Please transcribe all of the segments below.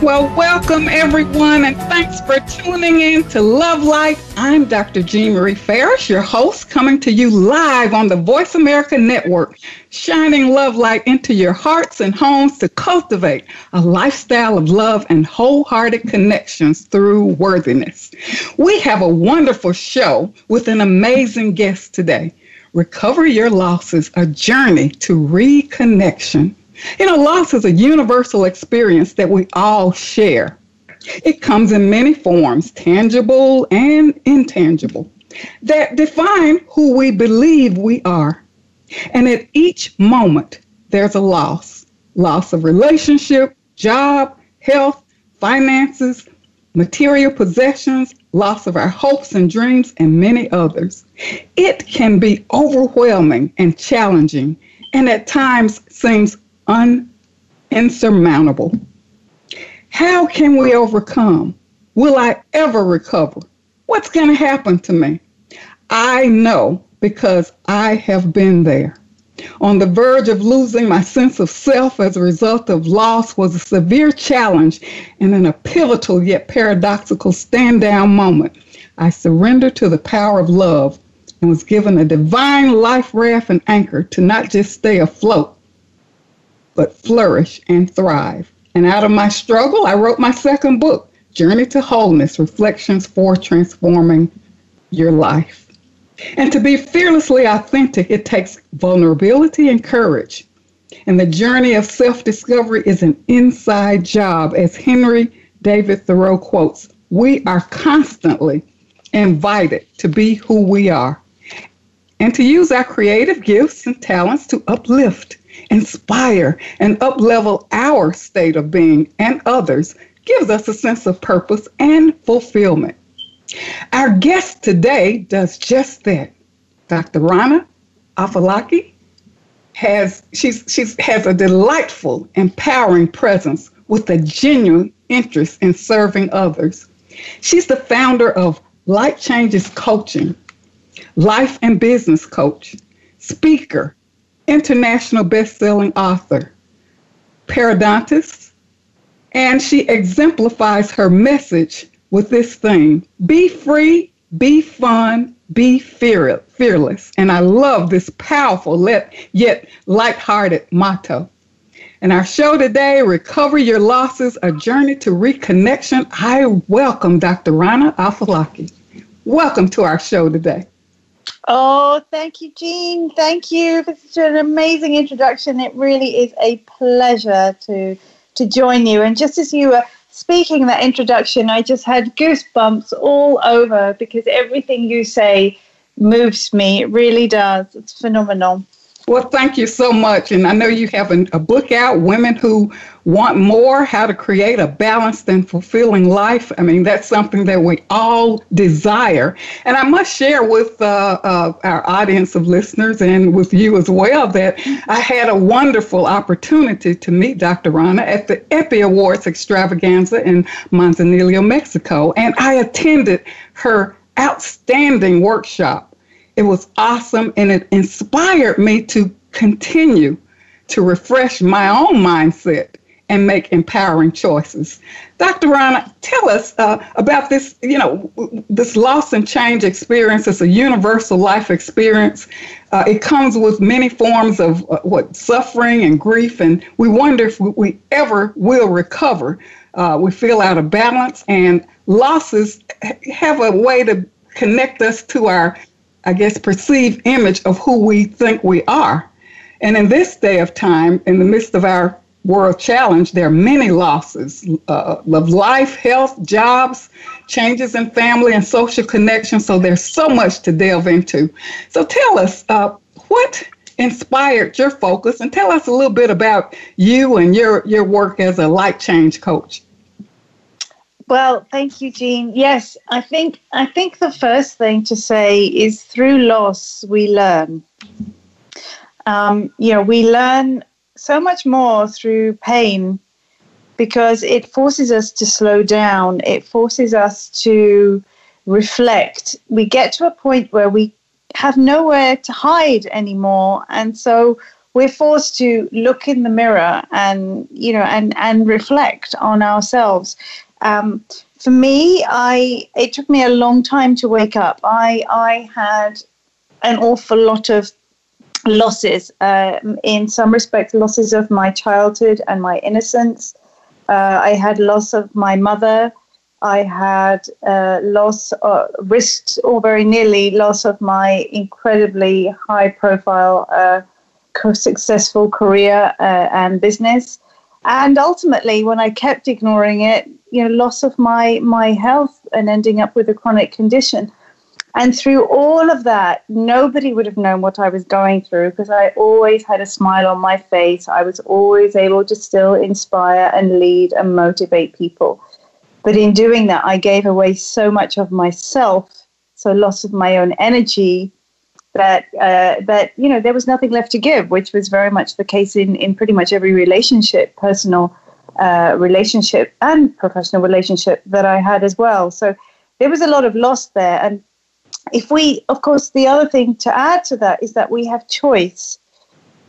Well, welcome everyone, and thanks for tuning in to Love Light. I'm Dr. Jean Marie Farish, your host, coming to you live on the Voice America Network, shining love light into your hearts and homes to cultivate a lifestyle of love and wholehearted connections through worthiness. We have a wonderful show with an amazing guest today. Recover Your Losses, a journey to reconnection. You know, loss is a universal experience that we all share. It comes in many forms, tangible and intangible, that define who we believe we are. And at each moment, there's a loss loss of relationship, job, health, finances, material possessions, loss of our hopes and dreams, and many others. It can be overwhelming and challenging, and at times seems un- insurmountable. How can we overcome? Will I ever recover? What's going to happen to me? I know because I have been there. On the verge of losing my sense of self as a result of loss was a severe challenge and in a pivotal yet paradoxical stand down moment. I surrendered to the power of love and was given a divine life raft and anchor to not just stay afloat, but flourish and thrive. And out of my struggle, I wrote my second book, Journey to Wholeness Reflections for Transforming Your Life. And to be fearlessly authentic, it takes vulnerability and courage. And the journey of self discovery is an inside job. As Henry David Thoreau quotes, we are constantly invited to be who we are and to use our creative gifts and talents to uplift, inspire, and uplevel our state of being and others gives us a sense of purpose and fulfillment. Our guest today does just that. Dr. Rana Al-Falaki has she's she's has a delightful, empowering presence with a genuine interest in serving others. She's the founder of Light Changes Coaching, life and business coach, speaker, international best-selling author, periodontist, and she exemplifies her message with this theme be free, be fun, be fear- fearless. And I love this powerful yet light-hearted motto. And our show today, Recover Your Losses, a journey to reconnection. I welcome Dr. Rana Al-Falaki. Welcome to our show today. Oh, thank you, Jean. Thank you for such an amazing introduction. It really is a pleasure to to join you. And just as you were speaking that introduction, I just had goosebumps all over because everything you say moves me. It really does. It's phenomenal. Well, thank you so much. And I know you have a, a, book out, Women Who Want More How to Create a Balanced and Fulfilling Life. I mean, that's something that we all desire. And I must share with uh, uh, our audience of listeners and with you as well that I had a wonderful opportunity to meet Dr. Rana at the EPI Awards extravaganza in Manzanillo, Mexico. And I attended her outstanding workshop it was awesome and it inspired me to continue to refresh my own mindset and make empowering choices. Dr. Rana, tell us uh, about this, you know, this loss and change experience. It's a universal life experience. Uh, it comes with many forms of uh, what suffering and grief, and we wonder if we ever will recover. Uh, we feel out of balance, and losses have a way to connect us to our I guess, perceived image of who we think we are. And in this day of time, in the midst of our world challenge, there are many losses uh, of life, health, jobs, changes in family and social connections. So there's so much to delve into. So tell us, uh, what inspired your focus and tell us a little bit about you and your, your work as a life change coach. Well, thank you, Jean. Yes, I think I think the first thing to say is through loss we learn. Um, you know, we learn so much more through pain because it forces us to slow down. It forces us to reflect. We get to a point where we have nowhere to hide anymore, and so we're forced to look in the mirror and you know and and reflect on ourselves um, for me, I it took me a long time to wake up. I I had an awful lot of losses. Uh, in some respects, losses of my childhood and my innocence. Uh, I had loss of my mother. I had uh, loss, uh, risked, or very nearly loss of my incredibly high-profile, uh, successful career uh, and business. And ultimately, when I kept ignoring it, you know loss of my my health and ending up with a chronic condition. And through all of that nobody would have known what i was going through because i always had a smile on my face. I was always able to still inspire and lead and motivate people. But in doing that i gave away so much of myself so loss of my own energy that uh, that you know there was nothing left to give which was very much the case in in pretty much every relationship personal uh, relationship and professional relationship that I had as well. So there was a lot of loss there. And if we, of course, the other thing to add to that is that we have choice.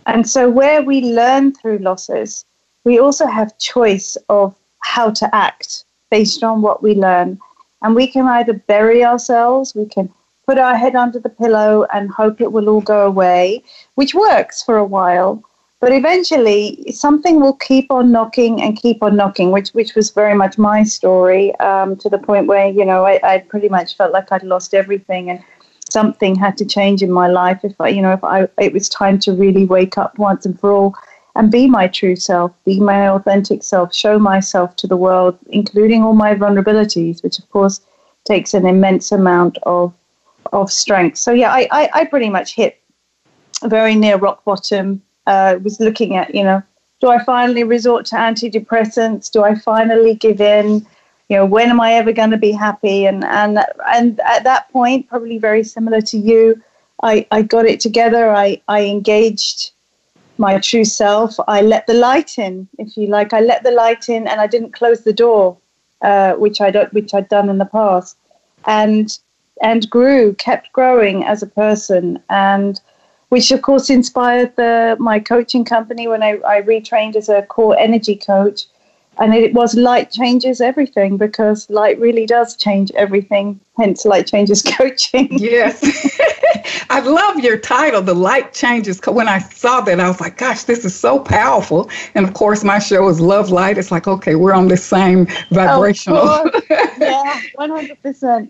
And so where we learn through losses, we also have choice of how to act based on what we learn. And we can either bury ourselves, we can put our head under the pillow and hope it will all go away, which works for a while. But eventually, something will keep on knocking and keep on knocking, which which was very much my story. Um, to the point where you know I, I pretty much felt like I'd lost everything, and something had to change in my life. If I, you know, if I, it was time to really wake up once and for all, and be my true self, be my authentic self, show myself to the world, including all my vulnerabilities, which of course takes an immense amount of of strength. So yeah, I, I, I pretty much hit very near rock bottom uh, was looking at, you know, do I finally resort to antidepressants? Do I finally give in? You know, when am I ever going to be happy? And and and at that point, probably very similar to you, I, I got it together. I, I engaged my true self. I let the light in, if you like. I let the light in, and I didn't close the door, uh, which I don't, which I'd done in the past, and and grew, kept growing as a person, and which of course inspired the, my coaching company when I, I retrained as a core energy coach. And it was light changes everything because light really does change everything. Hence, light changes coaching. yes, I love your title, The Light Changes. When I saw that, I was like, gosh, this is so powerful. And of course, my show is Love Light. It's like, okay, we're on the same vibrational. yeah, 100%.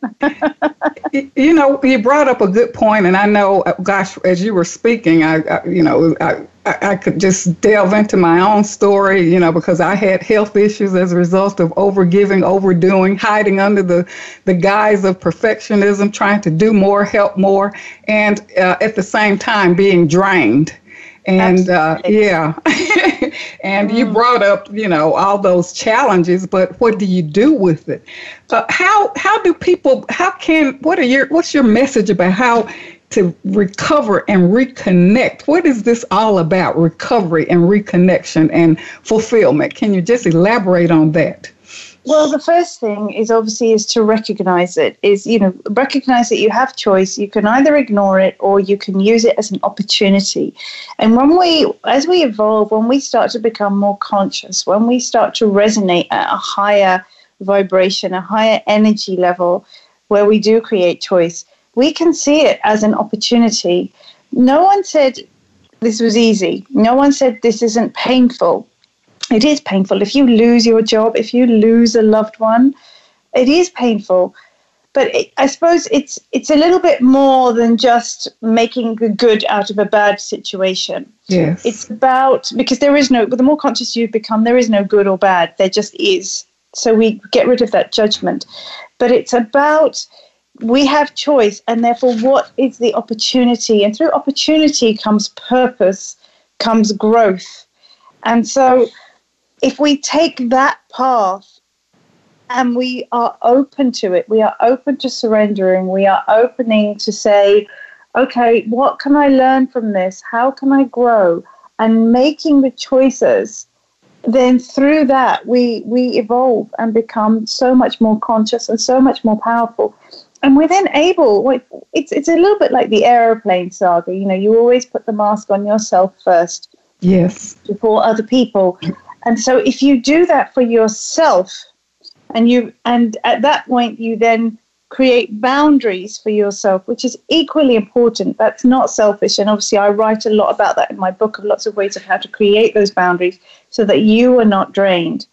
you know, you brought up a good point, and I know, uh, gosh, as you were speaking, I, I you know, I, I, could just delve into my own story, you know, because I had health issues as a result of overgiving, overdoing, hiding under the, the guise of perfectionism, trying to do more, help more, and uh, at the same time being drained. And uh, yeah, and mm. you brought up, you know, all those challenges, but what do you do with it? Uh, how how do people? How can? What are your? What's your message about how to recover and reconnect. What is this all about? Recovery and reconnection and fulfillment. Can you just elaborate on that? Well, the first thing is obviously is to recognize it. Is you know recognize that you have choice. You can either ignore it or you can use it as an opportunity. And when we, as we evolve, when we start to become more conscious, when we start to resonate at a higher vibration, a higher energy level, where we do create choice, we can see it as an opportunity. No one said this was easy. No one said this isn't painful. It is painful. If you lose your job, if you lose a loved one, it is painful. But it, I suppose it's it's a little bit more than just making the good out of a bad situation. Yes. It's about because there is no but the more conscious you become, there is no good or bad. There just is. So we get rid of that judgment. But it's about we have choice and therefore what is the opportunity and through opportunity comes purpose comes growth and so if we take that path and we are open to it. We are open to surrendering. We are opening to say, okay, what can I learn from this? How can I grow? And making the choices, then through that we we evolve and become so much more conscious and so much more powerful. And we're then able. It's it's a little bit like the aeroplane saga. You know, you always put the mask on yourself first. Yes. Before other people. And so if you do that for yourself, and you and at that point you then create boundaries for yourself which is equally important. That's not selfish. And obviously i write a lot about that in my book of lots of ways of how to create those boundaries so that you are not drained.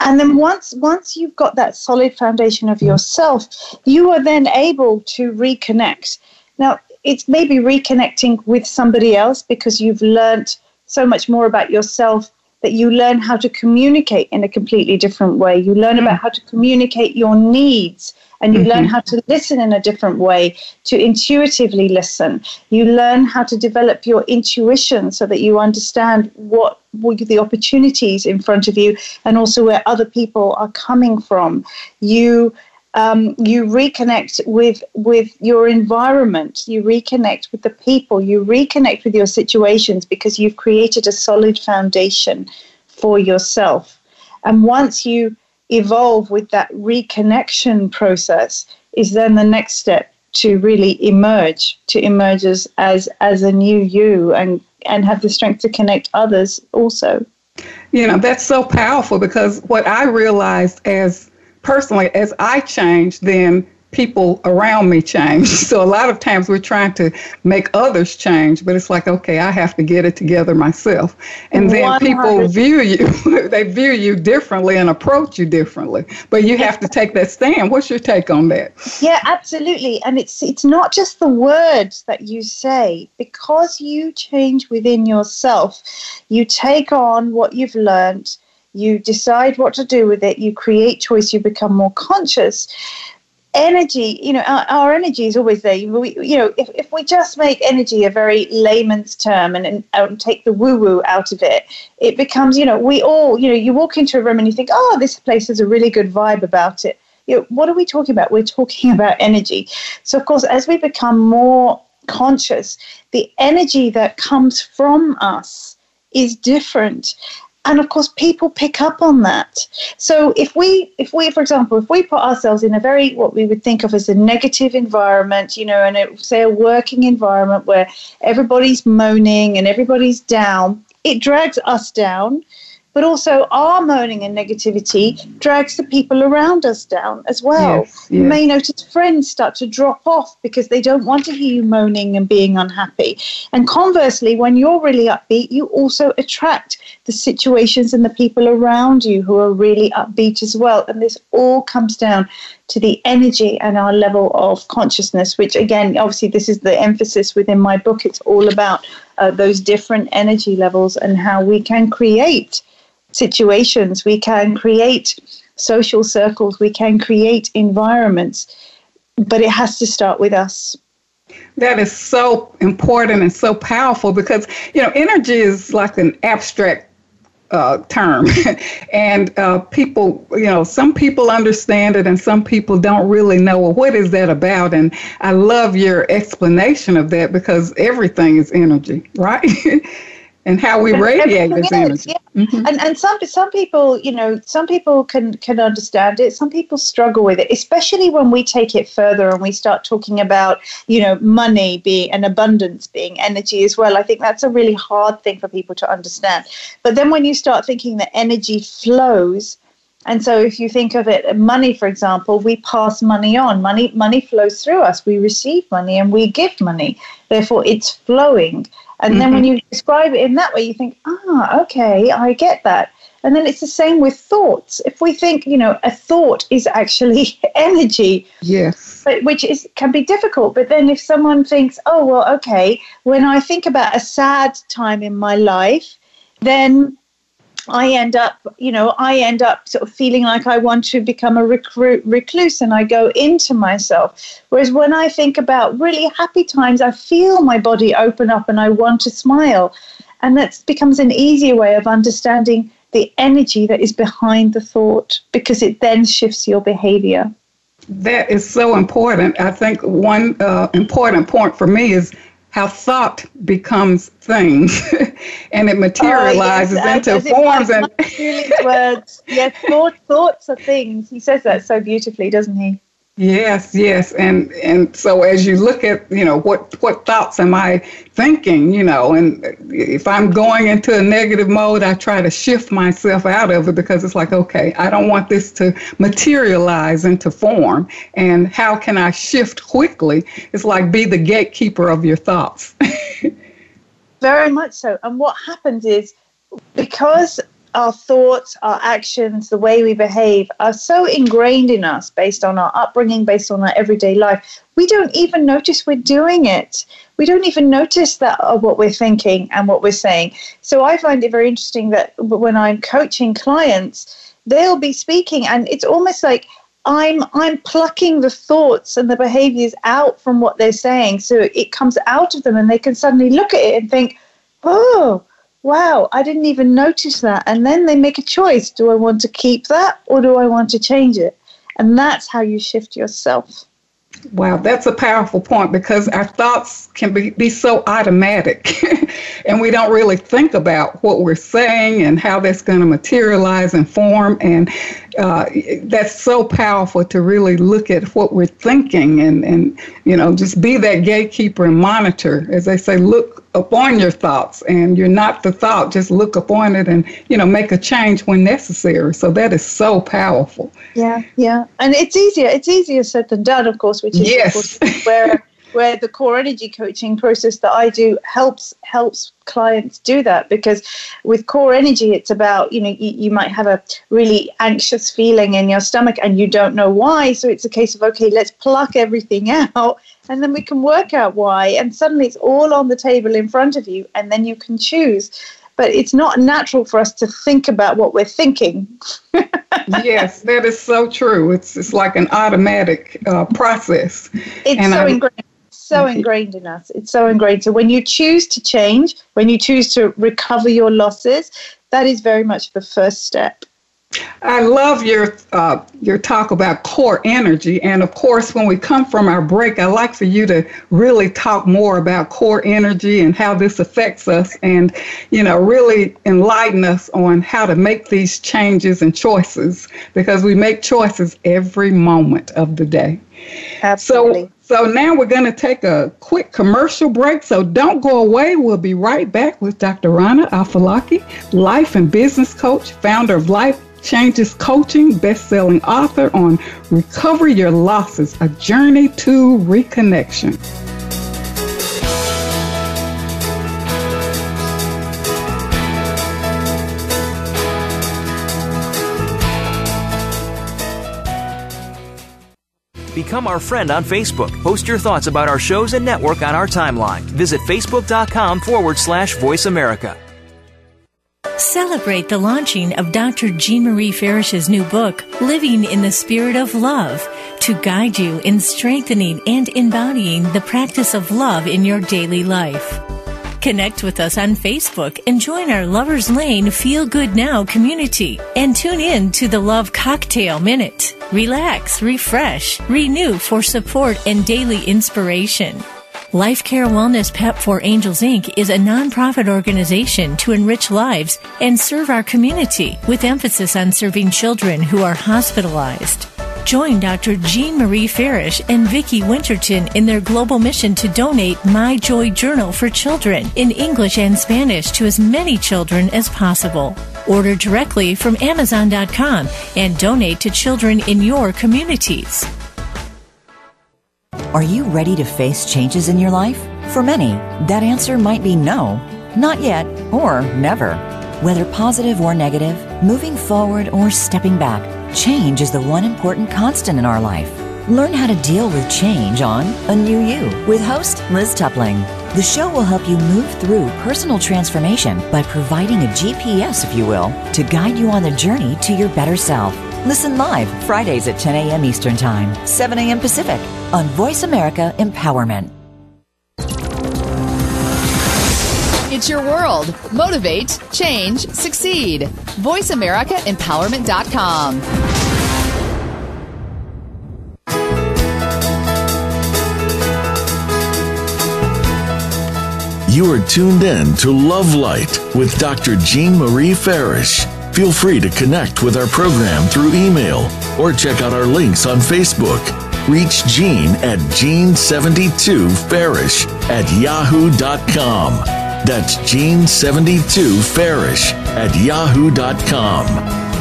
And then once once you've got that solid foundation of yourself you are then able to reconnect. Now it's maybe reconnecting with somebody else because you've learned so much more about yourself that you learn how to communicate in a completely different way. You learn about how to communicate your needs and you mm-hmm. learn how to listen in a different way, to intuitively listen. You learn how to develop your intuition so that you understand what, what the opportunities in front of you and also where other people are coming from. You um, you reconnect with with your environment. You reconnect with the people. You reconnect with your situations because you've created a solid foundation for yourself. And once you evolve with that reconnection process is then the next step to really emerge to emerge as as, as a new you and and have the strength to connect others also. You know that's so powerful because what i realized as personally, as I change, then people around me change. So a lot of times we're trying to make others change, but it's like, okay, I have to get it together myself. And then 100. people view you, they view you differently and approach you differently. But you have to take that stand. What's your take on that? Yeah, absolutely. And it's it's not just the words that you say, because you change within yourself, you take on what you've learned you decide what to do with it, you create choice, you become more conscious. Energy, you know, our, our energy is always there. We, you know, if, if we just make energy a very layman's term and, and, and take the woo woo out of it, it becomes, you know, we all, you know, you walk into a room and you think, oh, this place has a really good vibe about it. You know, what are we talking about? We're talking about energy. So, of course, as we become more conscious, the energy that comes from us is different and of course people pick up on that. So if we if we for example if we put ourselves in a very what we would think of as a negative environment you know and it, say a working environment where everybody's moaning and everybody's down it drags us down but also our moaning and negativity drags the people around us down as well. Yes, yes. You may notice friends start to drop off because they don't want to hear you moaning and being unhappy. And conversely, when you're really upbeat, you also attract the situations and the people around you who are really upbeat as well. And this all comes down to the energy and our level of consciousness, which again, obviously, this is the emphasis within my book. It's all about uh, those different energy levels and how we can create situations, we can create social circles, we can create environments, but it has to start with us. That is so important and so powerful because, you know, energy is like an abstract uh, term. and uh, people, you know, some people understand it and some people don't really know, well, what is that about? And I love your explanation of that because everything is energy, right? and how we radiate this energy. Yeah. Mm-hmm. And and some some people, you know, some people can can understand it. Some people struggle with it, especially when we take it further and we start talking about, you know, money being and abundance being energy as well. I think that's a really hard thing for people to understand. But then when you start thinking that energy flows, and so if you think of it, money, for example, we pass money on. Money money flows through us. We receive money and we give money. Therefore, it's flowing. And mm-hmm. then when mm-hmm. you describe it in that way, you think, ah, okay, I get that. And then it's the same with thoughts. If we think, you know, a thought is actually energy. Yes. But, which is can be difficult. But then if someone thinks, oh, well, okay, when I think about a sad time in my life, then I end up, you know, I end up sort of feeling like I want to become a recruit, recluse and I go into myself. Whereas when I think about really happy times, I feel my body open up and I want to smile. And that becomes an easier way of understanding the energy that is behind the thought because it then shifts your behavior. That is so important. I think one uh, important point for me is how thought becomes things and it materializes oh, yes, uh, into forms and words. Yes, thought, thoughts are things. He says that so beautifully, doesn't he? Yes, yes, and and so as you look at you know what what thoughts am I thinking, you know, and if I'm going into a negative mode, I try to shift myself out of it because it's like okay, I don't want this to materialize into form, and how can I shift quickly? It's like be the gatekeeper of your thoughts. Very much so, and what happens is because our thoughts, our actions, the way we behave are so ingrained in us based on our upbringing, based on our everyday life. We don't even notice we're doing it. We don't even notice that of what we're thinking and what we're saying. So I find it very interesting that when I'm coaching clients, they'll be speaking and it's almost like I'm I'm plucking the thoughts and the behaviors out from what they're saying so it comes out of them and they can suddenly look at it and think, "Oh, wow, I didn't even notice that. And then they make a choice do I want to keep that or do I want to change it? And that's how you shift yourself. Wow, that's a powerful point because our thoughts can be, be so automatic and we don't really think about what we're saying and how that's going to materialize and form. And uh, that's so powerful to really look at what we're thinking and, and, you know, just be that gatekeeper and monitor. As they say, look upon your thoughts and you're not the thought, just look upon it and, you know, make a change when necessary. So that is so powerful. Yeah, yeah. And it's easier. It's easier said than done, of course, which is yes. Course, where where the core energy coaching process that I do helps helps clients do that because with core energy it's about you know you, you might have a really anxious feeling in your stomach and you don't know why so it's a case of okay let's pluck everything out and then we can work out why and suddenly it's all on the table in front of you and then you can choose but it's not natural for us to think about what we're thinking. yes, that is so true. It's it's like an automatic uh, process. It's and so I, ingrained so ingrained in us. It's so ingrained. So when you choose to change, when you choose to recover your losses, that is very much the first step. I love your uh, your talk about core energy, and of course, when we come from our break, I'd like for you to really talk more about core energy and how this affects us, and you know, really enlighten us on how to make these changes and choices because we make choices every moment of the day. Absolutely. So, so now we're going to take a quick commercial break. So don't go away. We'll be right back with Dr. Rana Al-Falaki, life and business coach, founder of Life Changes Coaching, best-selling author on Recover Your Losses: A Journey to Reconnection. Become our friend on Facebook. Post your thoughts about our shows and network on our timeline. Visit facebook.com forward slash voice America. Celebrate the launching of Dr. Jean Marie Farish's new book, Living in the Spirit of Love, to guide you in strengthening and embodying the practice of love in your daily life. Connect with us on Facebook and join our Lovers Lane Feel Good Now community and tune in to the Love Cocktail Minute. Relax, refresh, renew for support and daily inspiration. Life Care Wellness Pep for Angels Inc. is a nonprofit organization to enrich lives and serve our community with emphasis on serving children who are hospitalized. Join Dr. Jean Marie Farish and Vicki Winterton in their global mission to donate My Joy Journal for children in English and Spanish to as many children as possible. Order directly from Amazon.com and donate to children in your communities. Are you ready to face changes in your life? For many, that answer might be no, not yet, or never. Whether positive or negative, moving forward or stepping back, change is the one important constant in our life. Learn how to deal with change on A New You with host Liz Tupling. The show will help you move through personal transformation by providing a GPS, if you will, to guide you on the journey to your better self. Listen live Fridays at 10 a.m. Eastern Time, 7 a.m. Pacific on Voice America Empowerment. It's your world. Motivate, change, succeed. VoiceAmericaEmpowerment.com. You are tuned in to Love Light with Dr. Jean Marie Farish. Feel free to connect with our program through email or check out our links on Facebook. Reach Jean at Jean72Farish at yahoo.com. That's Jean72Farish at yahoo.com.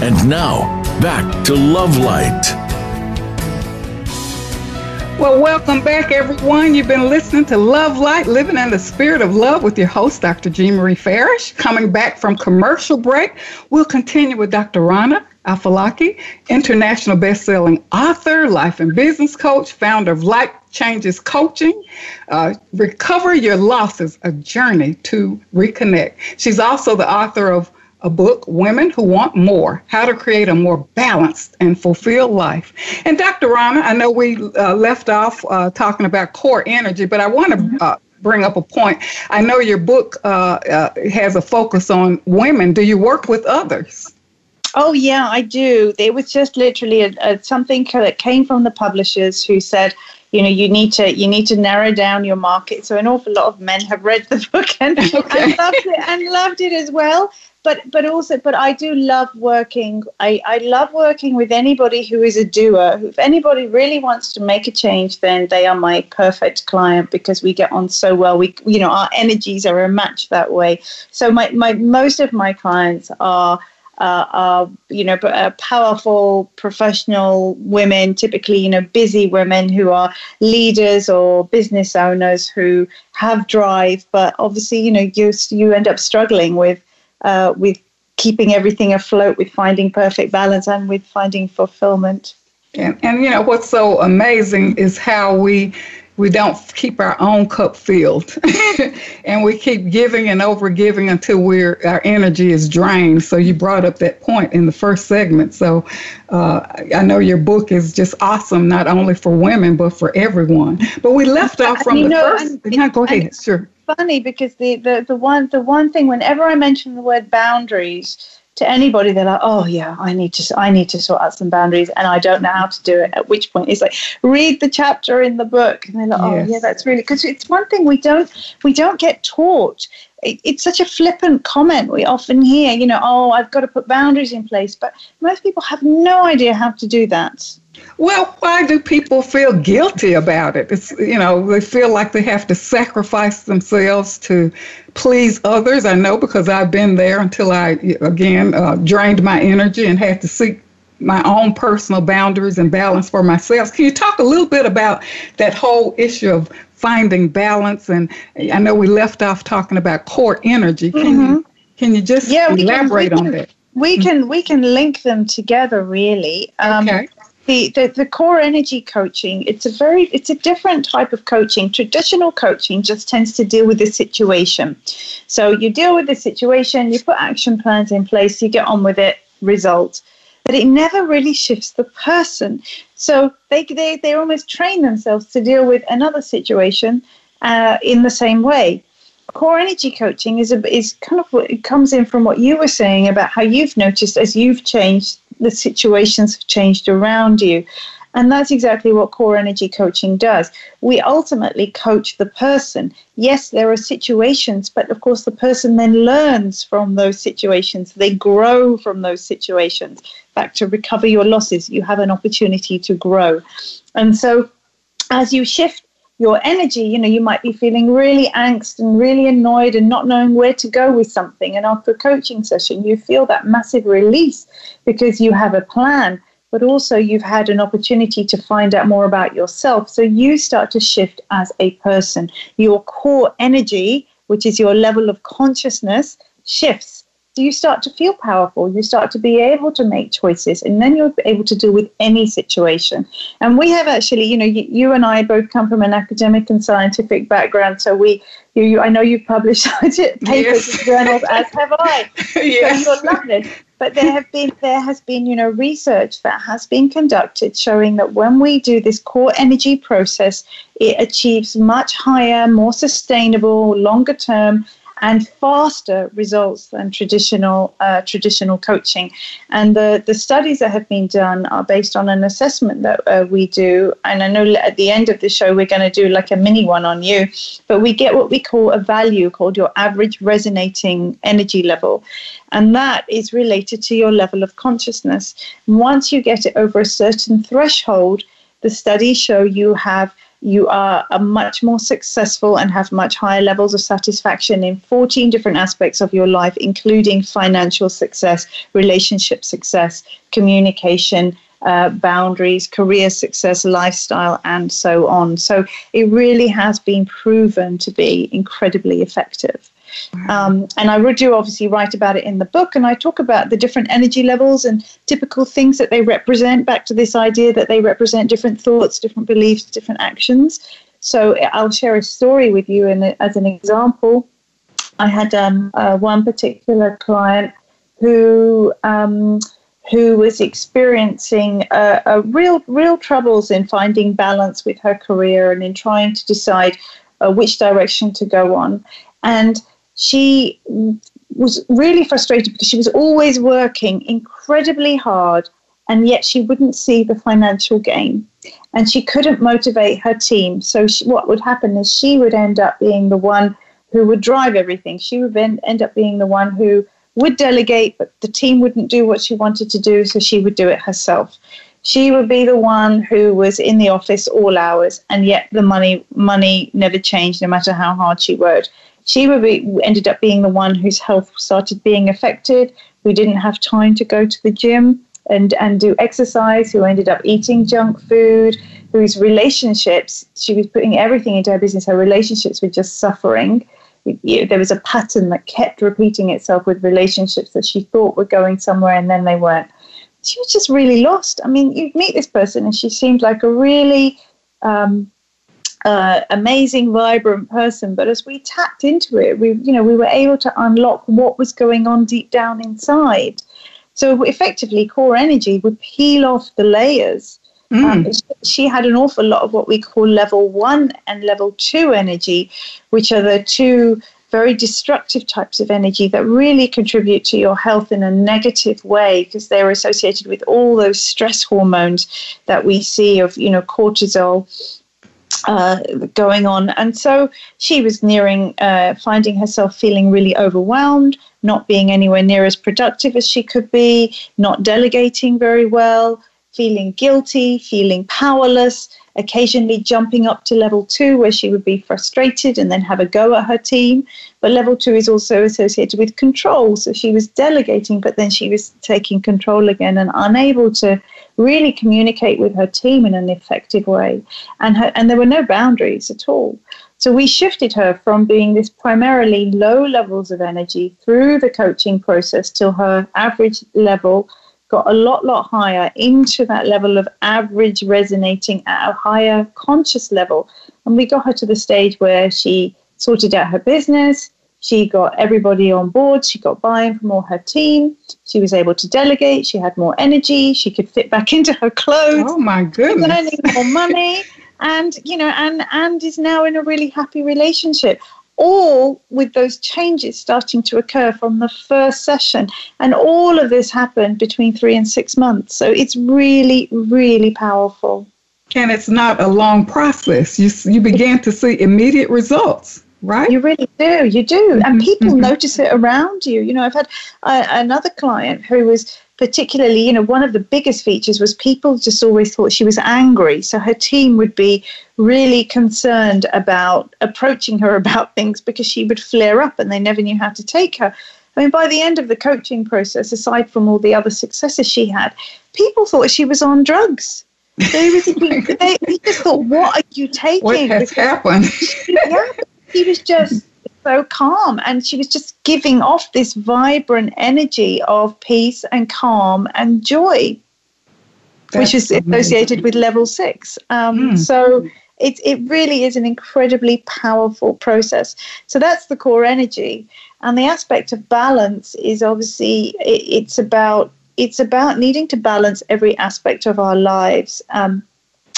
And now, back to Love Light. Well, welcome back, everyone. You've been listening to Love Light, Living in the Spirit of Love with your host, Dr. Jean Marie Farish. Coming back from commercial break, we'll continue with Dr. Rana Al-Falaki, international best-selling author, life and business coach, founder of Life Changes Coaching. Uh, Recover Your Losses, a journey to reconnect. She's also the author of a book, Women Who Want More How to Create a More Balanced and Fulfilled Life. And Dr. Rana, I know we uh, left off uh, talking about core energy, but I want to mm-hmm. uh, bring up a point. I know your book uh, uh, has a focus on women. Do you work with others? Oh yeah, I do. It was just literally a, a, something that came from the publishers who said, you know, you need to you need to narrow down your market. So an awful lot of men have read the book and, okay. and loved it and loved it as well but but also but i do love working. I i love working with anybody who is a doer. If anybody really wants to make a change then they are my perfect client because we get on so well. We you know our energies are a match that way. So my, my most of my clients are uh, are you know uh, powerful professional women typically you know busy women who are leaders or business owners who have drive. But obviously you know you you end up struggling with uh, with keeping everything afloat, with finding perfect balance, and with finding fulfillment. And, and you know what's so amazing is how we we don't keep our own cup filled. And we keep giving and over giving until we're our energy is drained. So you brought up that point in the first segment. So uh, i know your book is just awesome not only for women but for everyone. But we left off from the know, first. And, yeah, go ahead. Sure funny because the, the, the one the one thing whenever I mention the word boundaries to anybody, they're like, "Oh yeah, I need to I need to sort out some boundaries, and I don't know how to do it." At which point, it's like, read the chapter in the book, and they're like, "Oh yes. yeah, that's really because it's one thing we don't we don't get taught. It, it's such a flippant comment we often hear. You know, oh, I've got to put boundaries in place, but most people have no idea how to do that. Well, why do people feel guilty about it? It's you know they feel like they have to sacrifice themselves to please others. I know because I've been there until I again uh, drained my energy and had to seek my own personal boundaries and balance for myself. Can you talk a little bit about that whole issue of finding balance? And I know we left off talking about core energy. Can mm-hmm. you can you just yeah, elaborate can, on that? We can we can link them together really. Um, okay the, the, the core energy coaching it's a very it's a different type of coaching. Traditional coaching just tends to deal with the situation. So you deal with the situation you put action plans in place you get on with it result. But it never really shifts the person. So they they, they almost train themselves to deal with another situation uh, in the same way. Core energy coaching is a, is kind of what it comes in from what you were saying about how you've noticed as you've changed the situations have changed around you. And that's exactly what core energy coaching does. We ultimately coach the person. Yes, there are situations, but of course, the person then learns from those situations. They grow from those situations. Back to recover your losses, you have an opportunity to grow. And so, as you shift your energy, you know, you might be feeling really angst and really annoyed and not knowing where to go with something. And after a coaching session, you feel that massive release because you have a plan, but also you've had an opportunity to find out more about yourself. So you start to shift as a person. Your core energy, which is your level of consciousness, shifts you start to feel powerful. You start to be able to make choices, and then you're able to deal with any situation. And we have actually, you know, you, you and I both come from an academic and scientific background, so we, you, you I know you've published papers yes. in journals, as have I. yes. So you're lovely. But there have been, there has been, you know, research that has been conducted showing that when we do this core energy process, it achieves much higher, more sustainable, longer term and faster results than traditional uh, traditional coaching. And the, the studies that have been done are based on an assessment that uh, we do. And I know at the end of the show, we're going to do like a mini one on you, but we get what we call a value called your average resonating energy level. And that is related to your level of consciousness. Once you get it over a certain threshold, the studies show you have you are a much more successful and have much higher levels of satisfaction in 14 different aspects of your life, including financial success, relationship success, communication, uh, boundaries, career success, lifestyle, and so on. So it really has been proven to be incredibly effective. Um, and I would do obviously write about it in the book, and I talk about the different energy levels and typical things that they represent, back to this idea that they represent different thoughts, different beliefs, different actions. So I'll share a story with you as an example. I had um, uh, one particular client who um, who was experiencing uh, a real real troubles in finding balance with her career and in trying to decide uh, which direction to go on. And she was really frustrated because she was always working incredibly hard and yet she wouldn't see the financial gain. And she couldn't motivate her team. So she, what would happen is she would end up being the one who would drive everything. She would end up being the one who would delegate but the team wouldn't do what she wanted to do so she would do it herself. She would be the one who was in the office all hours and yet the money money never changed no matter how hard she worked. She would be, ended up being the one whose health started being affected, who didn't have time to go to the gym and, and do exercise, who ended up eating junk food, whose relationships, she was putting everything into her business, her relationships were just suffering. There was a pattern that kept repeating itself with relationships that she thought were going somewhere and then they weren't. She was just really lost. I mean, you meet this person and she seemed like a really um, uh, amazing, vibrant person. But as we tapped into it, we, you know, we were able to unlock what was going on deep down inside. So effectively, core energy would peel off the layers. Mm. Um, she had an awful lot of what we call level one and level two energy, which are the two very destructive types of energy that really contribute to your health in a negative way because they're associated with all those stress hormones that we see of you know cortisol uh, going on. And so she was nearing uh, finding herself feeling really overwhelmed, not being anywhere near as productive as she could be, not delegating very well, feeling guilty, feeling powerless, occasionally jumping up to level two where she would be frustrated and then have a go at her team. But level two is also associated with control. So she was delegating, but then she was taking control again and unable to really communicate with her team in an effective way. And, her, and there were no boundaries at all. So we shifted her from being this primarily low levels of energy through the coaching process till her average level got a lot, lot higher into that level of average resonating at a higher conscious level. And we got her to the stage where she sorted out her business, she got everybody on board. She got buy-in from all her team. She was able to delegate. She had more energy. She could fit back into her clothes. Oh my goodness! Earning more money, and you know, and and is now in a really happy relationship. All with those changes starting to occur from the first session, and all of this happened between three and six months. So it's really, really powerful. And it's not a long process. You you began to see immediate results right? You really do. You do. And mm-hmm. people mm-hmm. notice it around you. You know, I've had uh, another client who was particularly, you know, one of the biggest features was people just always thought she was angry. So her team would be really concerned about approaching her about things because she would flare up and they never knew how to take her. I mean, by the end of the coaching process, aside from all the other successes she had, people thought she was on drugs. They, they, they just thought, "What are you taking?" What has happened? yeah, she was just so calm and she was just giving off this vibrant energy of peace and calm and joy That's which is associated with level six. Um, mm. so it, it really is an incredibly powerful process. So that's the core energy. And the aspect of balance is obviously it, it's about it's about needing to balance every aspect of our lives. Um,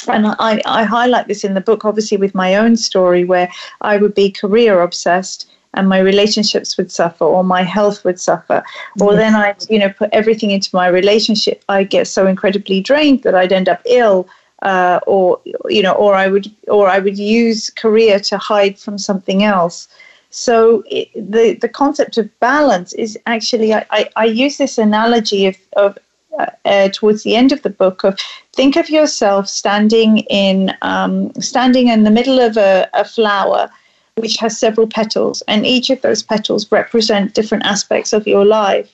and I, I highlight this in the book, obviously, with my own story, where I would be career obsessed and my relationships would suffer or my health would suffer. Or Yes. then i'd you know put everything into my relationship. I get so incredibly drained that i'd end up ill uh, or you know or i would or i would use career to hide from something else. So it, the the concept of balance is actually I, I, I use this analogy of, of uh, towards the end of the book of think of yourself standing in um, standing in the middle of a, a flower which has several petals and each of those petals represent different aspects of your life.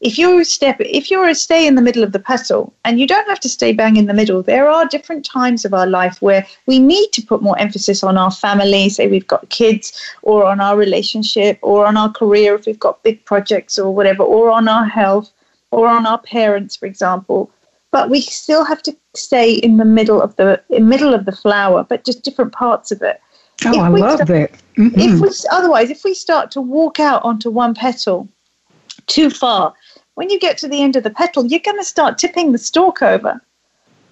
If you step if you were to stay in the middle of the petal and you don't have to stay bang in the middle there are different times of our life where we need to put more emphasis on our family say we've got kids or on our relationship or on our career if we've got big projects or whatever or on our health or on our parents for example but we still have to stay in the middle of the in middle of the flower but just different parts of it Oh, If I love start- that. Mhm. if we otherwise if we start to walk out onto one petal too far when you get to the end of the petal you're going to start tipping the stalk over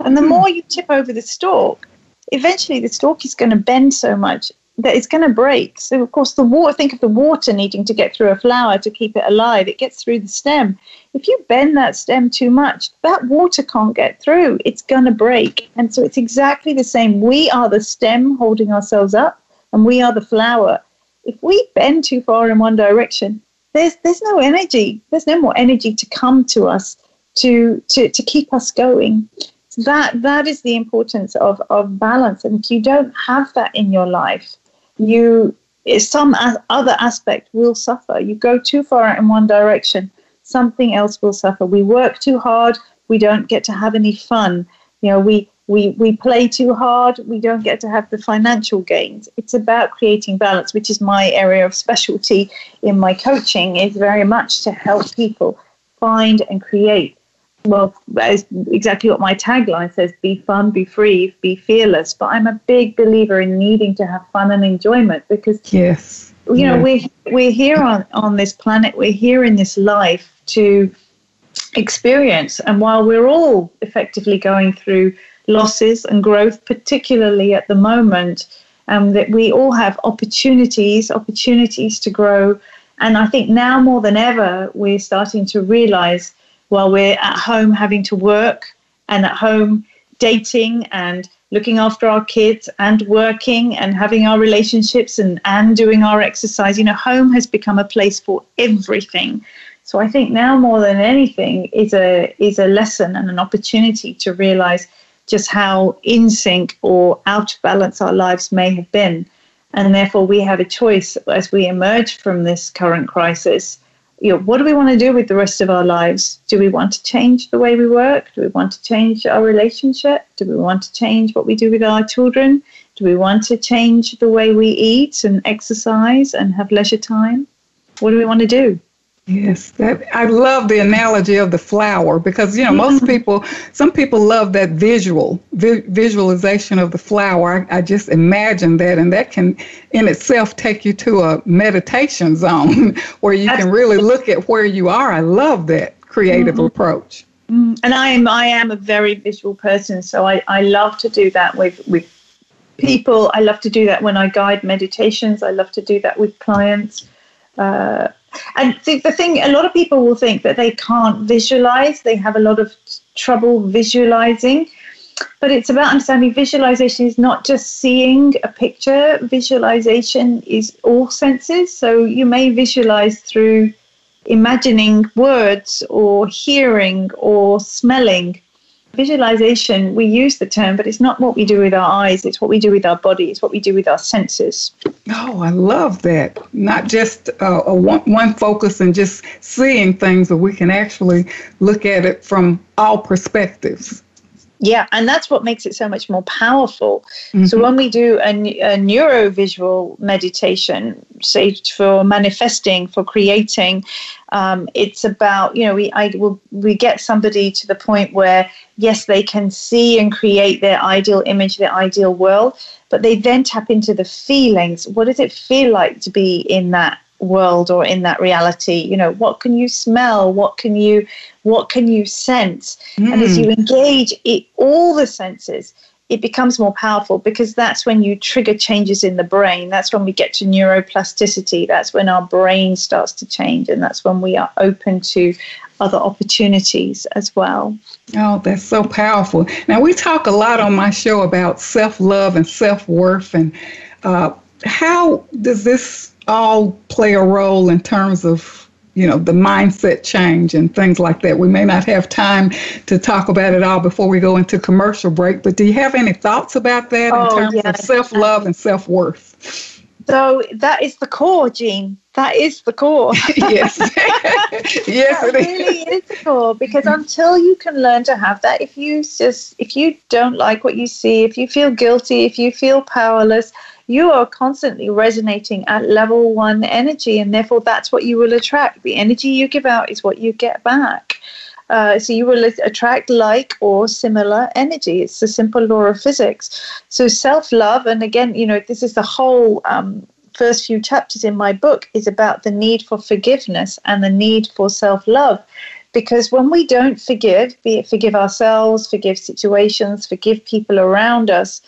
and the more you tip over the stalk eventually the stalk is going to bend so much that it's going to break. So of course the water think of the water needing to get through a flower to keep it alive. It gets through the stem. If you bend that stem too much that water can't get through. It's going to break. And so it's exactly the same. We are the stem holding ourselves up and we are the flower. If we bend too far in one direction, there's there's no energy. There's no more energy to come to us to to, to keep us going. That that is the importance of, of balance. And if you don't have that in your life, you some other aspect will suffer. You go too far in one direction, something else will suffer. We work too hard, we don't get to have any fun. You know, we we we play too hard, we don't get to have the financial gains. It's about creating balance, which is my area of specialty in my coaching, is very much to help people find and create. Well, that is exactly what my tagline says be fun, be free, be fearless. But I'm a big believer in needing to have fun and enjoyment because Yes. you know we're we're here on on this planet we're here in this life to experience and while we're all effectively going through losses and growth particularly at the moment um, that we all have opportunities opportunities to grow and i think now more than ever we're starting to realize while we're at home having to work and at home dating and looking after our kids and working and having our relationships and, and doing our exercise. You know, home has become a place for everything. So I think now more than anything is a is a lesson and an opportunity to realize just how in sync or out of balance our lives may have been. And therefore we have a choice as we emerge from this current crisis you know, what do we want to do with the rest of our lives? Do we want to change the way we work? Do we want to change our relationship? Do we want to change what we do with our children? Do we want to change the way we eat and exercise and have leisure time? What do we want to do? Yes, that I love the analogy of the flower because you know most mm-hmm. people, some people love that visual vi- visualization of the flower. I, I just imagine that, and that can in itself take you to a meditation zone where you can really look at where you are. I love that creative mm-hmm. approach. Mm-hmm. And I am I am a very visual person, so I, I love to do that with with people. I love to do that when I guide meditations. I love to do that with clients. Uh, and the, the thing, a lot of people will think that they can't visualize. They have a lot of trouble visualizing. But it's about understanding visualization is not just seeing a picture. Visualization is all senses. So you may visualize through imagining words or hearing or smelling. Visualization, we use the term, but it's not what we do with our eyes, it's what we do with our body, it's what we do with our senses. Oh, I love that. Not just uh, a one, one focus and just seeing things, but we can actually look at it from all perspectives. Yeah, and that's what makes it so much more powerful. So when we do a, a neurovisual meditation, say for manifesting, for creating, um, it's about you know we I will we get somebody to the point where yes they can see and create their ideal image, their ideal world, but they then tap into the feelings. What does it feel like to be in that world or in that reality you know what can you smell? What can you what can you sense? Mm. and as you mm. engage it, all the senses it becomes more powerful because that's when you trigger changes in the brain. That's when we get to neuroplasticity. That's when our brain starts to change and that's when we are open to other opportunities as well. Oh that's so powerful. Now we talk a lot on my show about self-love and self-worth and uh, how does this all play a role in terms of you know the mindset change and things like that. We may not have time to talk about it all before we go into commercial break but do you have any thoughts about that oh, in terms yes. of self-love and self-worth? So that is the core Jean. That is the core. Yes. Yes it really is. is the core because until you can learn to have that if you just if you don't like what you see if you feel guilty if you feel powerless you are constantly resonating at level one energy, and therefore that's what you will attract. The energy you give out is what you get back. Uh, so you will attract like or similar energy. It's the simple law of physics. So self love, and again, you know, this is the whole um, first few chapters in my book is about the need for forgiveness and the need for self love. Because when we don't forgive, be it forgive ourselves, forgive situations, forgive people around us,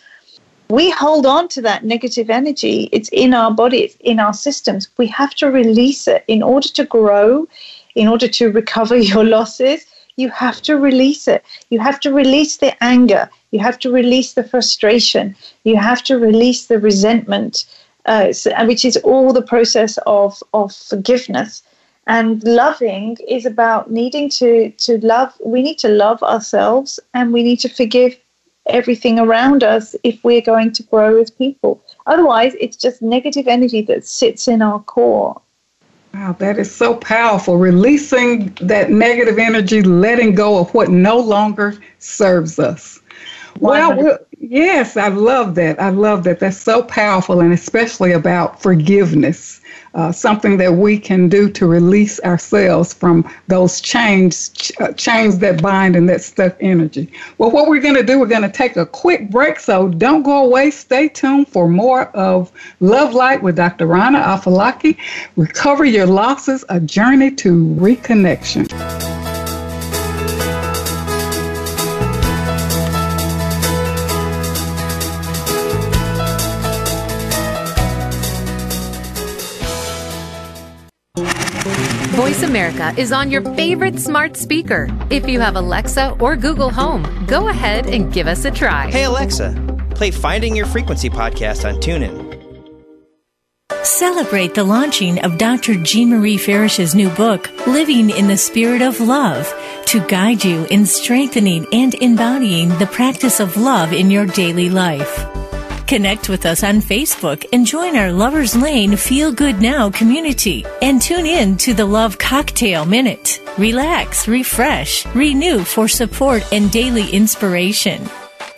we hold on to that negative energy. It's in our body, it's in our systems. We have to release it in order to grow, in order to recover your losses. You have to release it. You have to release the anger. You have to release the frustration. You have to release the resentment, uh, so, which is all the process of, of forgiveness. And loving is about needing to, to love. We need to love ourselves and we need to forgive everything around us if we're going to grow as people. Otherwise, it's just negative energy that sits in our core. Wow, that is so powerful. Releasing that negative energy, letting go of what no longer serves us. Well, yes, I love that. I love that. That's so powerful, and especially about forgiveness uh, something that we can do to release ourselves from those chains, ch- uh, chains that bind and that stuck energy. Well, what we're going to do, we're going to take a quick break. So don't go away. Stay tuned for more of Love Light with Dr. Rana Al-Falaki. Recover Your Losses, a journey to reconnection. Voice America is on your favorite smart speaker. If you have Alexa or Google Home, go ahead and give us a try. Hey, Alexa, play Finding Your Frequency podcast on TuneIn. Celebrate the launching of Dr. Jean Marie Farish's new book, Living in the Spirit of Love, to guide you in strengthening and embodying the practice of love in your daily life. Connect with us on Facebook and join our Lovers Lane Feel Good Now community and tune in to the Love Cocktail Minute. Relax, refresh, renew for support and daily inspiration.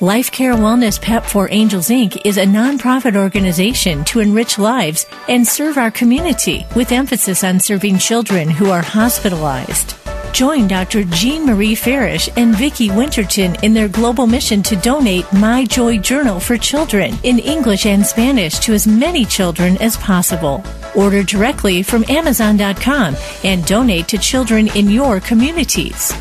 Life Care Wellness Pep for Angels Inc. is a nonprofit organization to enrich lives and serve our community with emphasis on serving children who are hospitalized. Join Dr. Jean Marie Farish and Vicki Winterton in their global mission to donate My Joy Journal for children in English and Spanish to as many children as possible. Order directly from Amazon.com and donate to children in your communities.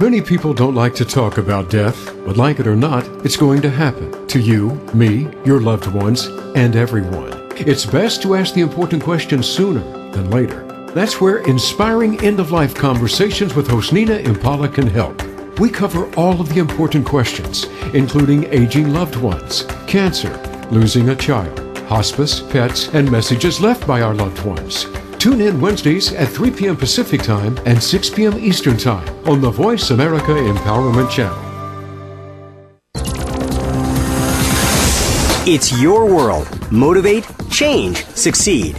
Many people don't like to talk about death, but like it or not, it's going to happen to you, me, your loved ones, and everyone. It's best to ask the important questions sooner than later. That's where inspiring end of life conversations with host Nina Impala can help. We cover all of the important questions, including aging loved ones, cancer, losing a child, hospice, pets, and messages left by our loved ones. Tune in Wednesdays at 3 p.m. Pacific Time and 6 p.m. Eastern Time on the Voice America Empowerment Channel. It's your world. Motivate, change, succeed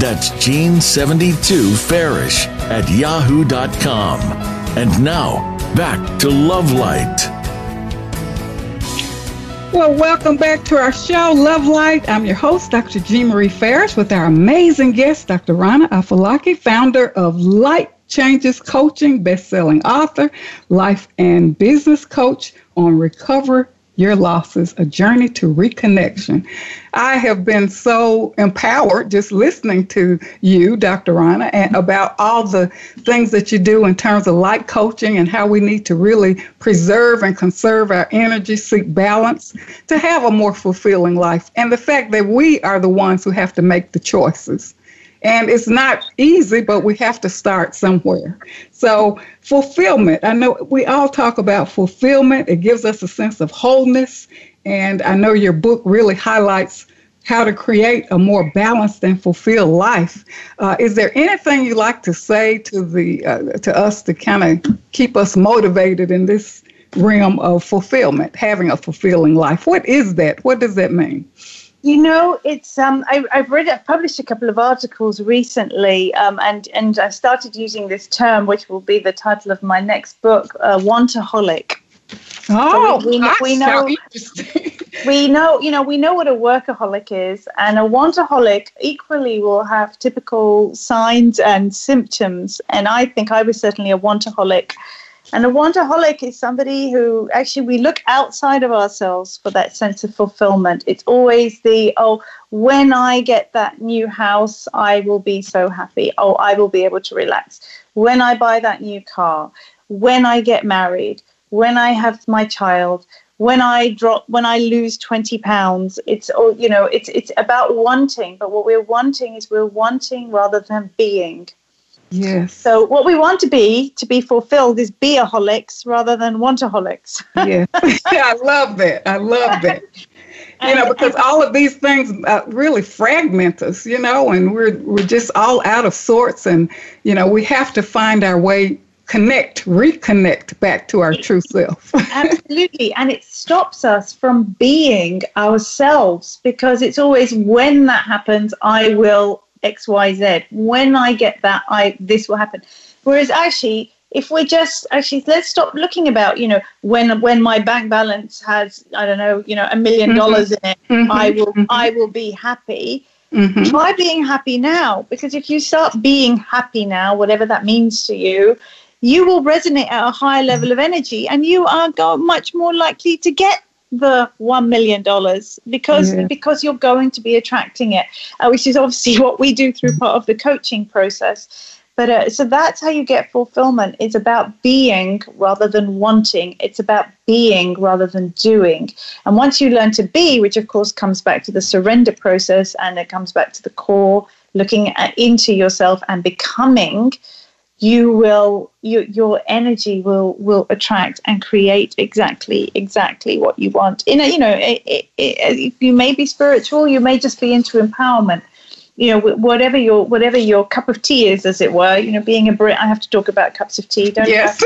That's Jean72Farish at yahoo.com. And now, back to Love Light. Well, welcome back to our show, Love Light. I'm your host, Dr. Jean Marie Farish, with our amazing guest, Dr. Rana Al-Falaki, founder of Light Changes Coaching, best-selling author, life and business coach on recover your losses, a journey to reconnection. I have been so empowered just listening to you, Dr. Rana, and mm-hmm. about all the things that you do in terms of light coaching and how we need to really preserve and conserve our energy, seek balance to have a more fulfilling life. And the fact that we are the ones who have to make the choices. And it's not easy, but we have to start somewhere. So, fulfillment. I know we all talk about fulfillment, it gives us a sense of wholeness. And I know your book really highlights how to create a more balanced and fulfilled life. Uh, is there anything you like to say to the uh, to us to kind of keep us motivated in this realm of fulfillment, having a fulfilling life? What is that? What does that mean? You know, it's um, I, have read, I've published a couple of articles recently, um, and and I started using this term, which will be the title of my next book, uh, "Wantaholic." Oh, so we, we, we know, we know, you know, we know what a workaholic is, and a wantaholic equally will have typical signs and symptoms. And I think I was certainly a wantaholic and a wantaholic is somebody who actually we look outside of ourselves for that sense of fulfillment. It's always the, oh, when I get that new house, I will be so happy. Oh, I will be able to relax. When I buy that new car, when I get married, when I have my child, when I drop, when I lose 20 pounds, it's, oh, you know, it's, it's about wanting. But what we're wanting is we're wanting rather than being. Yes. So what we want to be to be fulfilled is beaholics rather than wantaholics. yeah, I love that. I love that. you know, because all of these things uh, really fragment us, you know, and we're we're just all out of sorts, and you know, we have to find our way, connect, reconnect back to our true self. Absolutely, and it stops us from being ourselves because it's always when that happens, I will xyz when i get that i this will happen whereas actually if we just actually let's stop looking about you know when when my bank balance has i don't know you know a million mm-hmm. dollars in it mm-hmm. i will mm-hmm. i will be happy mm-hmm. try being happy now because if you start being happy now whatever that means to you you will resonate at a higher level of energy and you are go- much more likely to get the one million dollars because yeah. because you're going to be attracting it, uh, which is obviously what we do through part of the coaching process. But uh, so that's how you get fulfillment. It's about being rather than wanting. It's about being rather than doing. And once you learn to be, which of course comes back to the surrender process and it comes back to the core, looking at, into yourself and becoming you will you, your energy will will attract and create exactly exactly what you want. In a you know it, it, it, you may be spiritual you may just be into empowerment you know whatever your whatever your cup of tea is as it were you know being a brit i have to talk about cups of tea don't you? yes.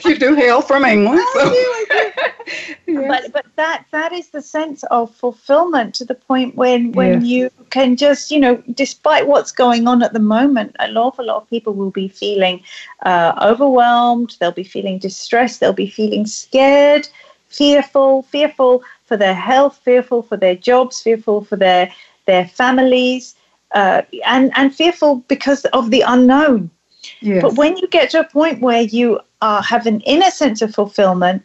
you do hail from england so. yes. but but that that is the sense of fulfillment to the point when when yes. you can just you know despite what's going on at the moment an awful lot of people will be feeling uh, overwhelmed they'll be feeling distressed they'll be feeling scared fearful fearful for their health fearful for their jobs fearful for their their families, uh, and, and fearful because of the unknown. Yes. But when you get to a point where you uh, have an inner sense of fulfillment,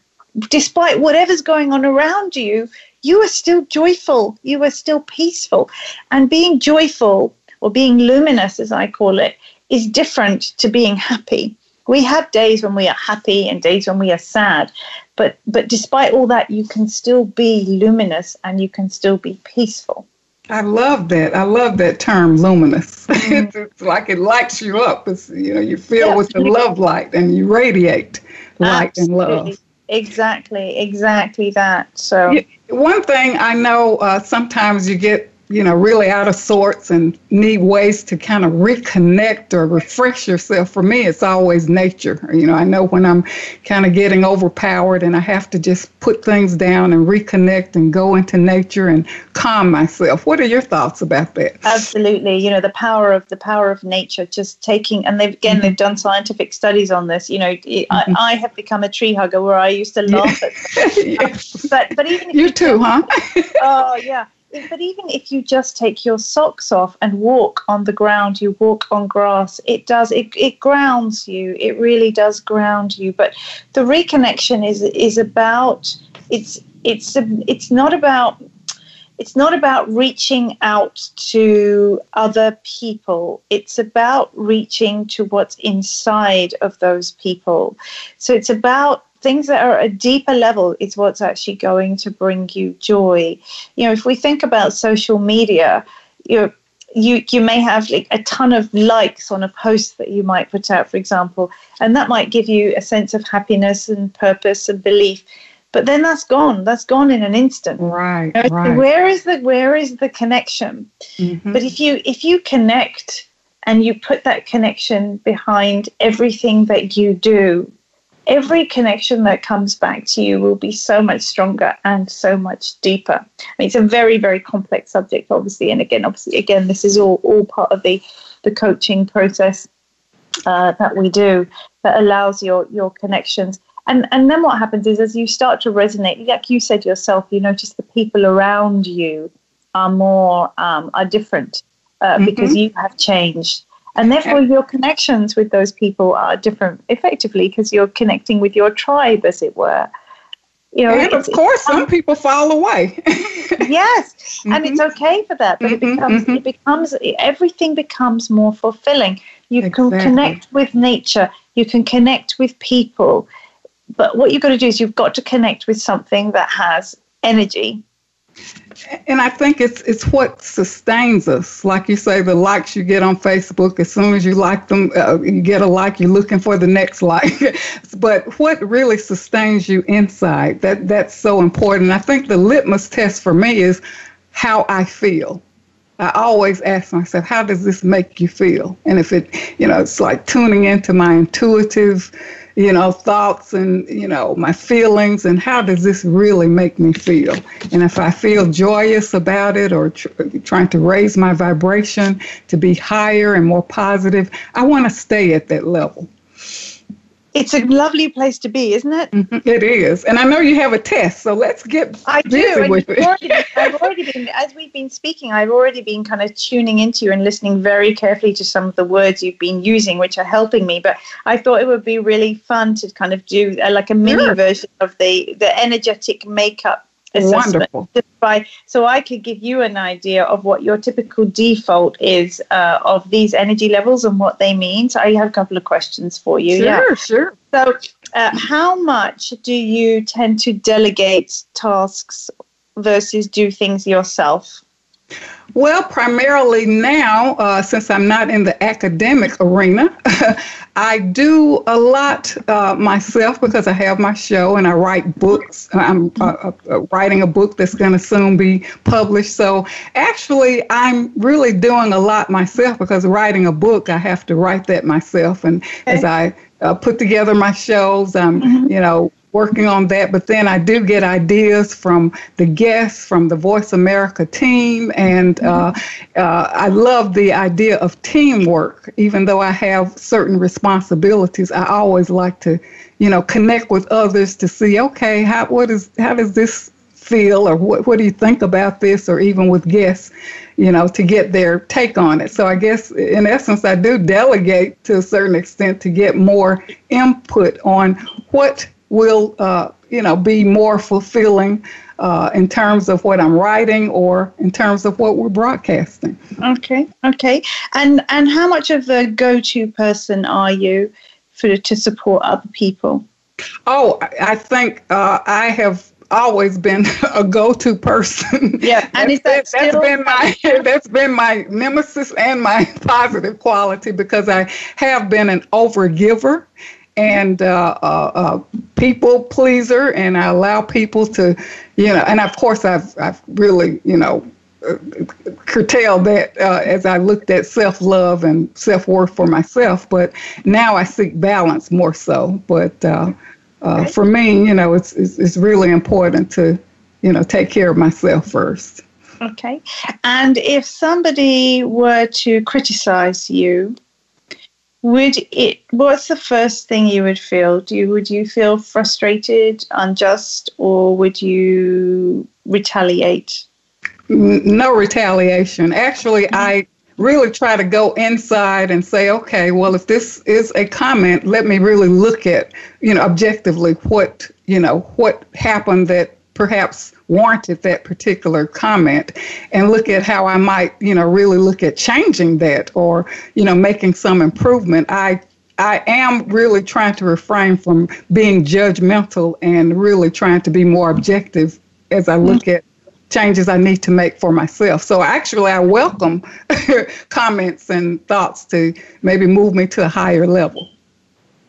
despite whatever's going on around you, you are still joyful, you are still peaceful. And being joyful, or being luminous, as I call it, is different to being happy. We have days when we are happy and days when we are sad, but but despite all that, you can still be luminous and you can still be peaceful. I love that. I love that term, luminous. Mm-hmm. it's like it lights you up. It's you know you feel yeah. with the love light and you radiate light Absolutely. and love. Exactly, exactly that. So yeah, one thing I know, uh, sometimes you get you know, really out of sorts and need ways to kind of reconnect or refresh yourself, for me, it's always nature. You know, I know when I'm kind of getting overpowered and I have to just put things down and reconnect and go into nature and calm myself. What are your thoughts about that? Absolutely. You know, the power of the power of nature, just taking, and they've, again, mm-hmm. they've done scientific studies on this. You know, mm-hmm. I, I, have become a tree hugger where I used to laugh yeah. at, yes. but, but even you, you too, huh? oh, yeah but even if you just take your socks off and walk on the ground, you walk on grass, it does it, it grounds you. It really does ground you. But the reconnection is is about it's it's it's not about it's not about reaching out to other people. It's about reaching to what's inside of those people. So it's about things that are at a deeper level is what's actually going to bring you joy. You know, if we think about social media, you know, you you may have like a ton of likes on a post that you might put out, for example, and that might give you a sense of happiness and purpose and belief. But then that's gone. That's gone in an instant. Right. You know, right. Where is the where is the connection? Mm-hmm. But if you if you connect and you put that connection behind everything that you do, every connection that comes back to you will be so much stronger and so much deeper. I mean, it's a very, very complex subject, obviously. And again, obviously, again, this is all, all part of the, the coaching process uh, that we do that allows your, your connections. And, and then what happens is as you start to resonate, like you said yourself, you notice the people around you are more, um, are different uh, mm-hmm. because you have changed and therefore, your connections with those people are different effectively because you're connecting with your tribe, as it were. You know, and of course, some people fall away. yes, mm-hmm. and it's mm-hmm. okay for that. But mm-hmm, it becomes, mm-hmm. it becomes, everything becomes more fulfilling. You exactly. can connect with nature. You can connect with people. But what you've got to do is you've got to connect with something that has energy and I think it's it's what sustains us. Like you say, the likes you get on Facebook, as soon as you like them, uh, you get a like, you're looking for the next like. but what really sustains you inside, that that's so important. I think the litmus test for me is how I feel. I always ask myself, how does this make you feel? And if it, you know, it's like tuning into my intuitive you know, thoughts and, you know, my feelings and how does this really make me feel? And if I feel joyous about it or tr- trying to raise my vibration to be higher and more positive, I want to stay at that level. It's a lovely place to be, isn't it? Mm-hmm. It is. And I know you have a test, so let's get I busy do. with it. Already, I've already been, as we've been speaking, I've already been kind of tuning into you and listening very carefully to some of the words you've been using, which are helping me. But I thought it would be really fun to kind of do a, like a mini sure. version of the, the energetic makeup assessment. Wonderful. By, so I could give you an idea of what your typical default is uh, of these energy levels and what they mean. So I have a couple of questions for you. Sure, yeah. sure. So, uh, how much do you tend to delegate tasks versus do things yourself? Well, primarily now, uh, since I'm not in the academic arena, I do a lot uh, myself because I have my show and I write books. I'm uh, uh writing a book that's going to soon be published. So actually, I'm really doing a lot myself because writing a book, I have to write that myself. And okay. as I uh, put together my shows, I'm, mm-hmm. you know, working on that. But then I do get ideas from the guests, from the Voice America team, and uh, uh, I love the idea of teamwork. Even though I have certain responsibilities, I always like to, you know, connect with others to see, okay, how what is how does this feel, or what what do you think about this, or even with guests. You know, to get their take on it. So I guess in essence, I do delegate to a certain extent to get more input on what will, uh, you know, be more fulfilling uh, in terms of what I'm writing or in terms of what we're broadcasting. Okay, okay. And and how much of a go-to person are you for to support other people? Oh, I think uh, I have always been a go-to person. Yeah, and that that's still- been my that's been my nemesis and my positive quality because I have been an overgiver and uh, uh, uh, people pleaser, and I allow people to, you know, and of course I've I've really, you know, curtailed that uh, as I looked at self love and self worth for myself. But now I seek balance more so. But uh, uh, for me, you know, it's, it's, it's really important to, you know, take care of myself first. Okay. And if somebody were to criticize you, would it what's the first thing you would feel? Do you would you feel frustrated, unjust, or would you retaliate? No retaliation. Actually, mm-hmm. I really try to go inside and say, okay, well, if this is a comment, let me really look at, you know, objectively what, you know, what happened that perhaps warranted that particular comment and look at how I might, you know, really look at changing that or, you know, making some improvement. I I am really trying to refrain from being judgmental and really trying to be more objective as I look at changes I need to make for myself. So actually, I welcome comments and thoughts to maybe move me to a higher level.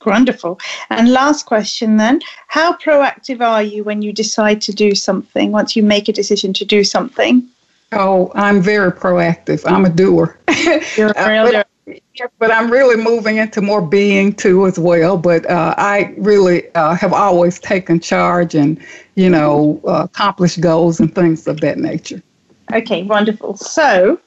Wonderful. And last question then How proactive are you when you decide to do something, once you make a decision to do something? Oh, I'm very proactive. I'm a doer. You're a real doer. But I'm really moving into more being too as well. But uh, I really uh, have always taken charge and, you know, uh, accomplished goals and things of that nature. Okay, wonderful. So,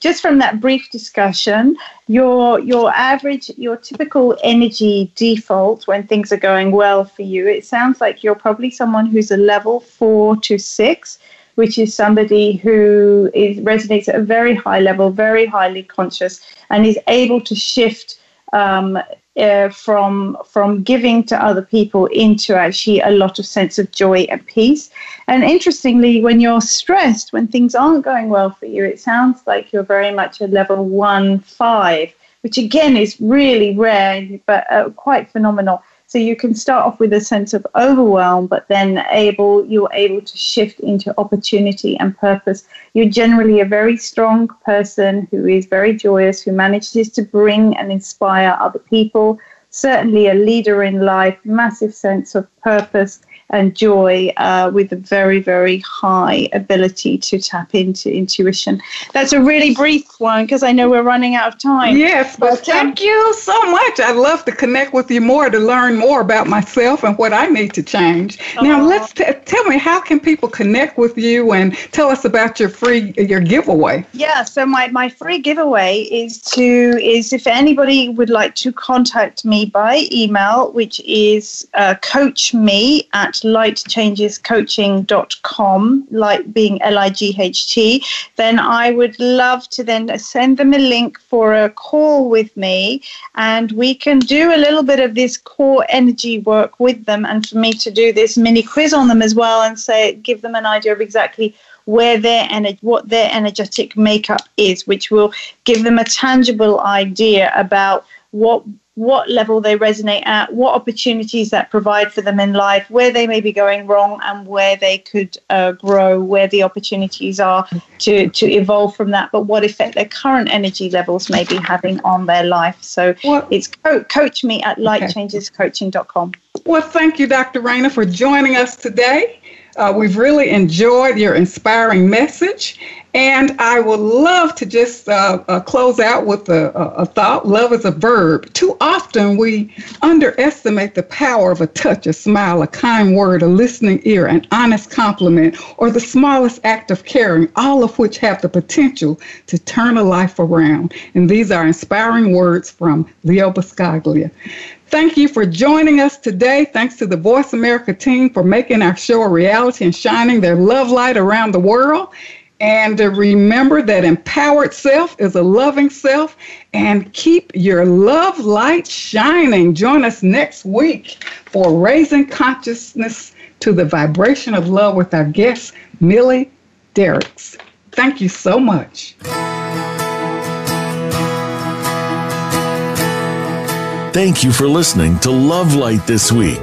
just from that brief discussion, your your average, your typical energy default when things are going well for you, it sounds like you're probably someone who's a level four to six, which is somebody who is resonates at a very high level, very highly conscious, and is able to shift um, uh, from from giving to other people into actually a lot of sense of joy and peace. And interestingly, when you're stressed, when things aren't going well for you, it sounds like you're very much a level one five, which again is really rare but uh, quite phenomenal. So you can start off with a sense of overwhelm, but then able you're able to shift into opportunity and purpose. You're generally a very strong person who is very joyous, who manages to bring and inspire other people. Certainly a leader in life, massive sense of purpose and joy uh, with a very, very high ability to tap into intuition. That's a really brief one because I know we're running out of time. Yes, but, but thank um, you so much. I'd love to connect with you more to learn more about myself and what I need to change. Now, let's t- tell me how can people connect with you and tell us about your free your giveaway. Yeah, so my, my free giveaway is to is if anybody would like to contact me by email, which is uh, coach me at lightchangescoaching.com, light being L I G H T, then I would love to then send them a link for a call with me and we can do a little bit of this core energy work with them and for me to do this mini quiz on them as well and say, give them an idea of exactly where their energy, what their energetic makeup is, which will give them a tangible idea about what what level they resonate at, what opportunities that provide for them in life, where they may be going wrong, and where they could uh, grow, where the opportunities are to, to evolve from that, but what effect their current energy levels may be having on their life. So what? it's co- coach me at lightchangescoaching.com. Well, thank you, Dr. Raina, for joining us today. Uh, we've really enjoyed your inspiring message. And I would love to just uh, uh, close out with a, a, thought. Love is a verb. Too often we underestimate the power of a touch, a smile, a kind word, a listening ear, an honest compliment, or the smallest act of caring, all of which have the potential to turn a life around. And these are inspiring words from Leo Buscaglia. Thank you for joining us today. Thanks to the Voice America team for making our show a reality and shining their love light around the world. And remember that empowered self is a loving self. And keep your love light shining. Join us next week for Raising Consciousness to the Vibration of Love with our guest, Millie Derricks. Thank you so much. Thank you for listening to Love Light this week.